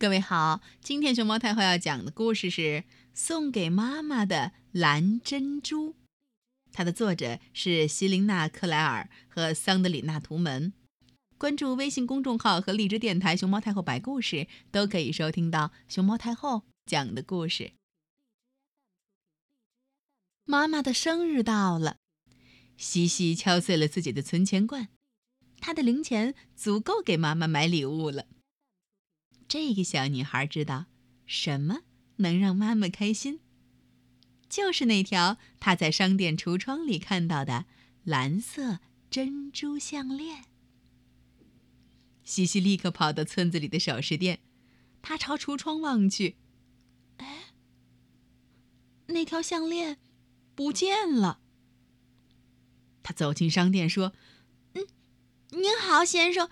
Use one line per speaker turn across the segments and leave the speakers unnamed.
各位好，今天熊猫太后要讲的故事是《送给妈妈的蓝珍珠》，它的作者是席琳娜·克莱尔和桑德里娜·图门。关注微信公众号和荔枝电台“熊猫太后摆故事”，都可以收听到熊猫太后讲的故事。妈妈的生日到了，西西敲碎了自己的存钱罐，她的零钱足够给妈妈买礼物了。这个小女孩知道什么能让妈妈开心，就是那条她在商店橱窗里看到的蓝色珍珠项链。西西立刻跑到村子里的首饰店，她朝橱窗望去，哎，那条项链不见了。她走进商店说：“
嗯，您好，先生。”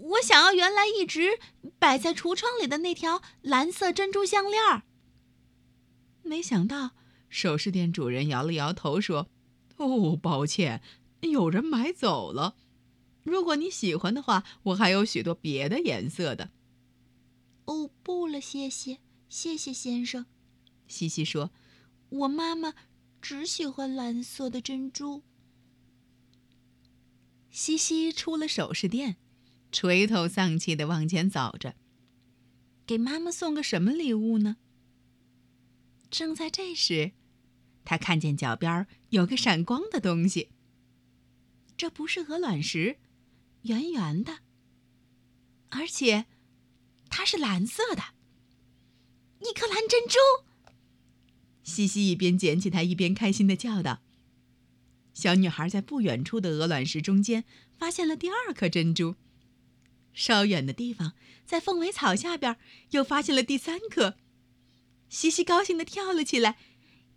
我想要原来一直摆在橱窗里的那条蓝色珍珠项链。
没想到首饰店主人摇了摇头说：“哦，抱歉，有人买走了。如果你喜欢的话，我还有许多别的颜色的。”
哦，不了，谢谢，谢谢先生。
西西说：“
我妈妈只喜欢蓝色的珍珠。”
西西出了首饰店。垂头丧气的往前走着。给妈妈送个什么礼物呢？正在这时，他看见脚边有个闪光的东西。这不是鹅卵石，圆圆的，而且它是蓝色的，
一颗蓝珍珠。
西西一边捡起它，一边开心的叫道：“小女孩在不远处的鹅卵石中间发现了第二颗珍珠。”稍远的地方，在凤尾草下边，又发现了第三颗。西西高兴地跳了起来。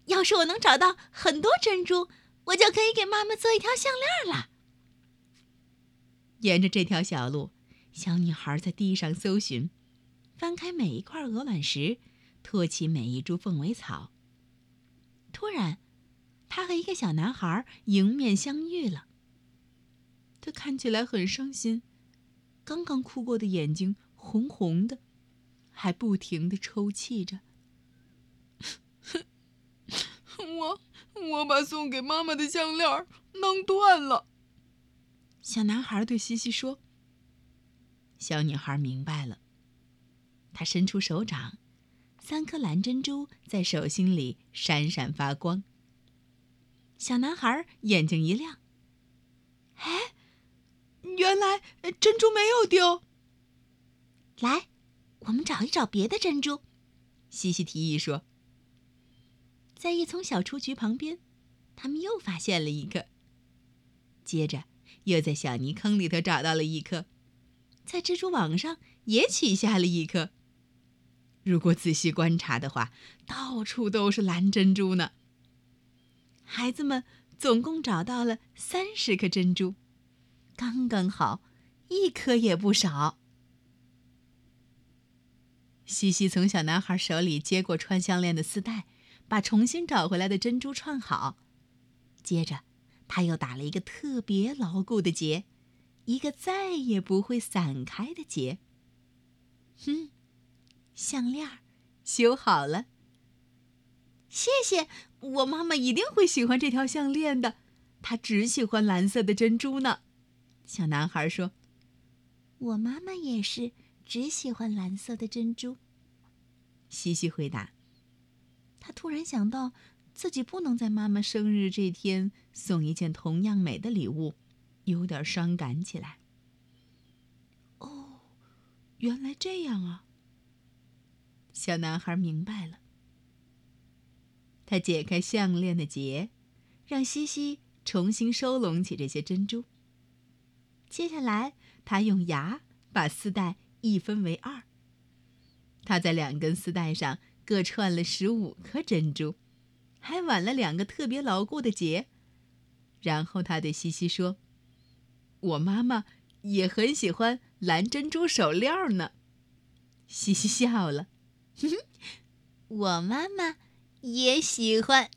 要是我能找到很多珍珠，我就可以给妈妈做一条项链了。
沿着这条小路，小女孩在地上搜寻，翻开每一块鹅卵石，托起每一株凤尾草。突然，她和一个小男孩迎面相遇了。他看起来很伤心。刚刚哭过的眼睛红红的，还不停的抽泣着。
我我把送给妈妈的项链弄断了。
小男孩对西西说。小女孩明白了，她伸出手掌，三颗蓝珍珠在手心里闪闪发光。小男孩眼睛一亮，
原来珍珠没有丢。
来，我们找一找别的珍珠。
西西提议说。在一丛小雏菊旁边，他们又发现了一颗。接着，又在小泥坑里头找到了一颗，在蜘蛛网上也取下了一颗。如果仔细观察的话，到处都是蓝珍珠呢。孩子们总共找到了三十颗珍珠。刚刚好，一颗也不少。西西从小男孩手里接过串项链的丝带，把重新找回来的珍珠串好。接着，他又打了一个特别牢固的结，一个再也不会散开的结。哼，项链修好了。谢谢，我妈妈一定会喜欢这条项链的。她只喜欢蓝色的珍珠呢。小男孩说：“
我妈妈也是，只喜欢蓝色的珍珠。”
西西回答。他突然想到，自己不能在妈妈生日这天送一件同样美的礼物，有点伤感起来。哦，原来这样啊！小男孩明白了。他解开项链的结，让西西重新收拢起这些珍珠。接下来，他用牙把丝带一分为二。他在两根丝带上各串了十五颗珍珠，还挽了两个特别牢固的结。然后他对西西说：“我妈妈也很喜欢蓝珍珠手链呢。”西西笑了：“
我妈妈也喜欢。”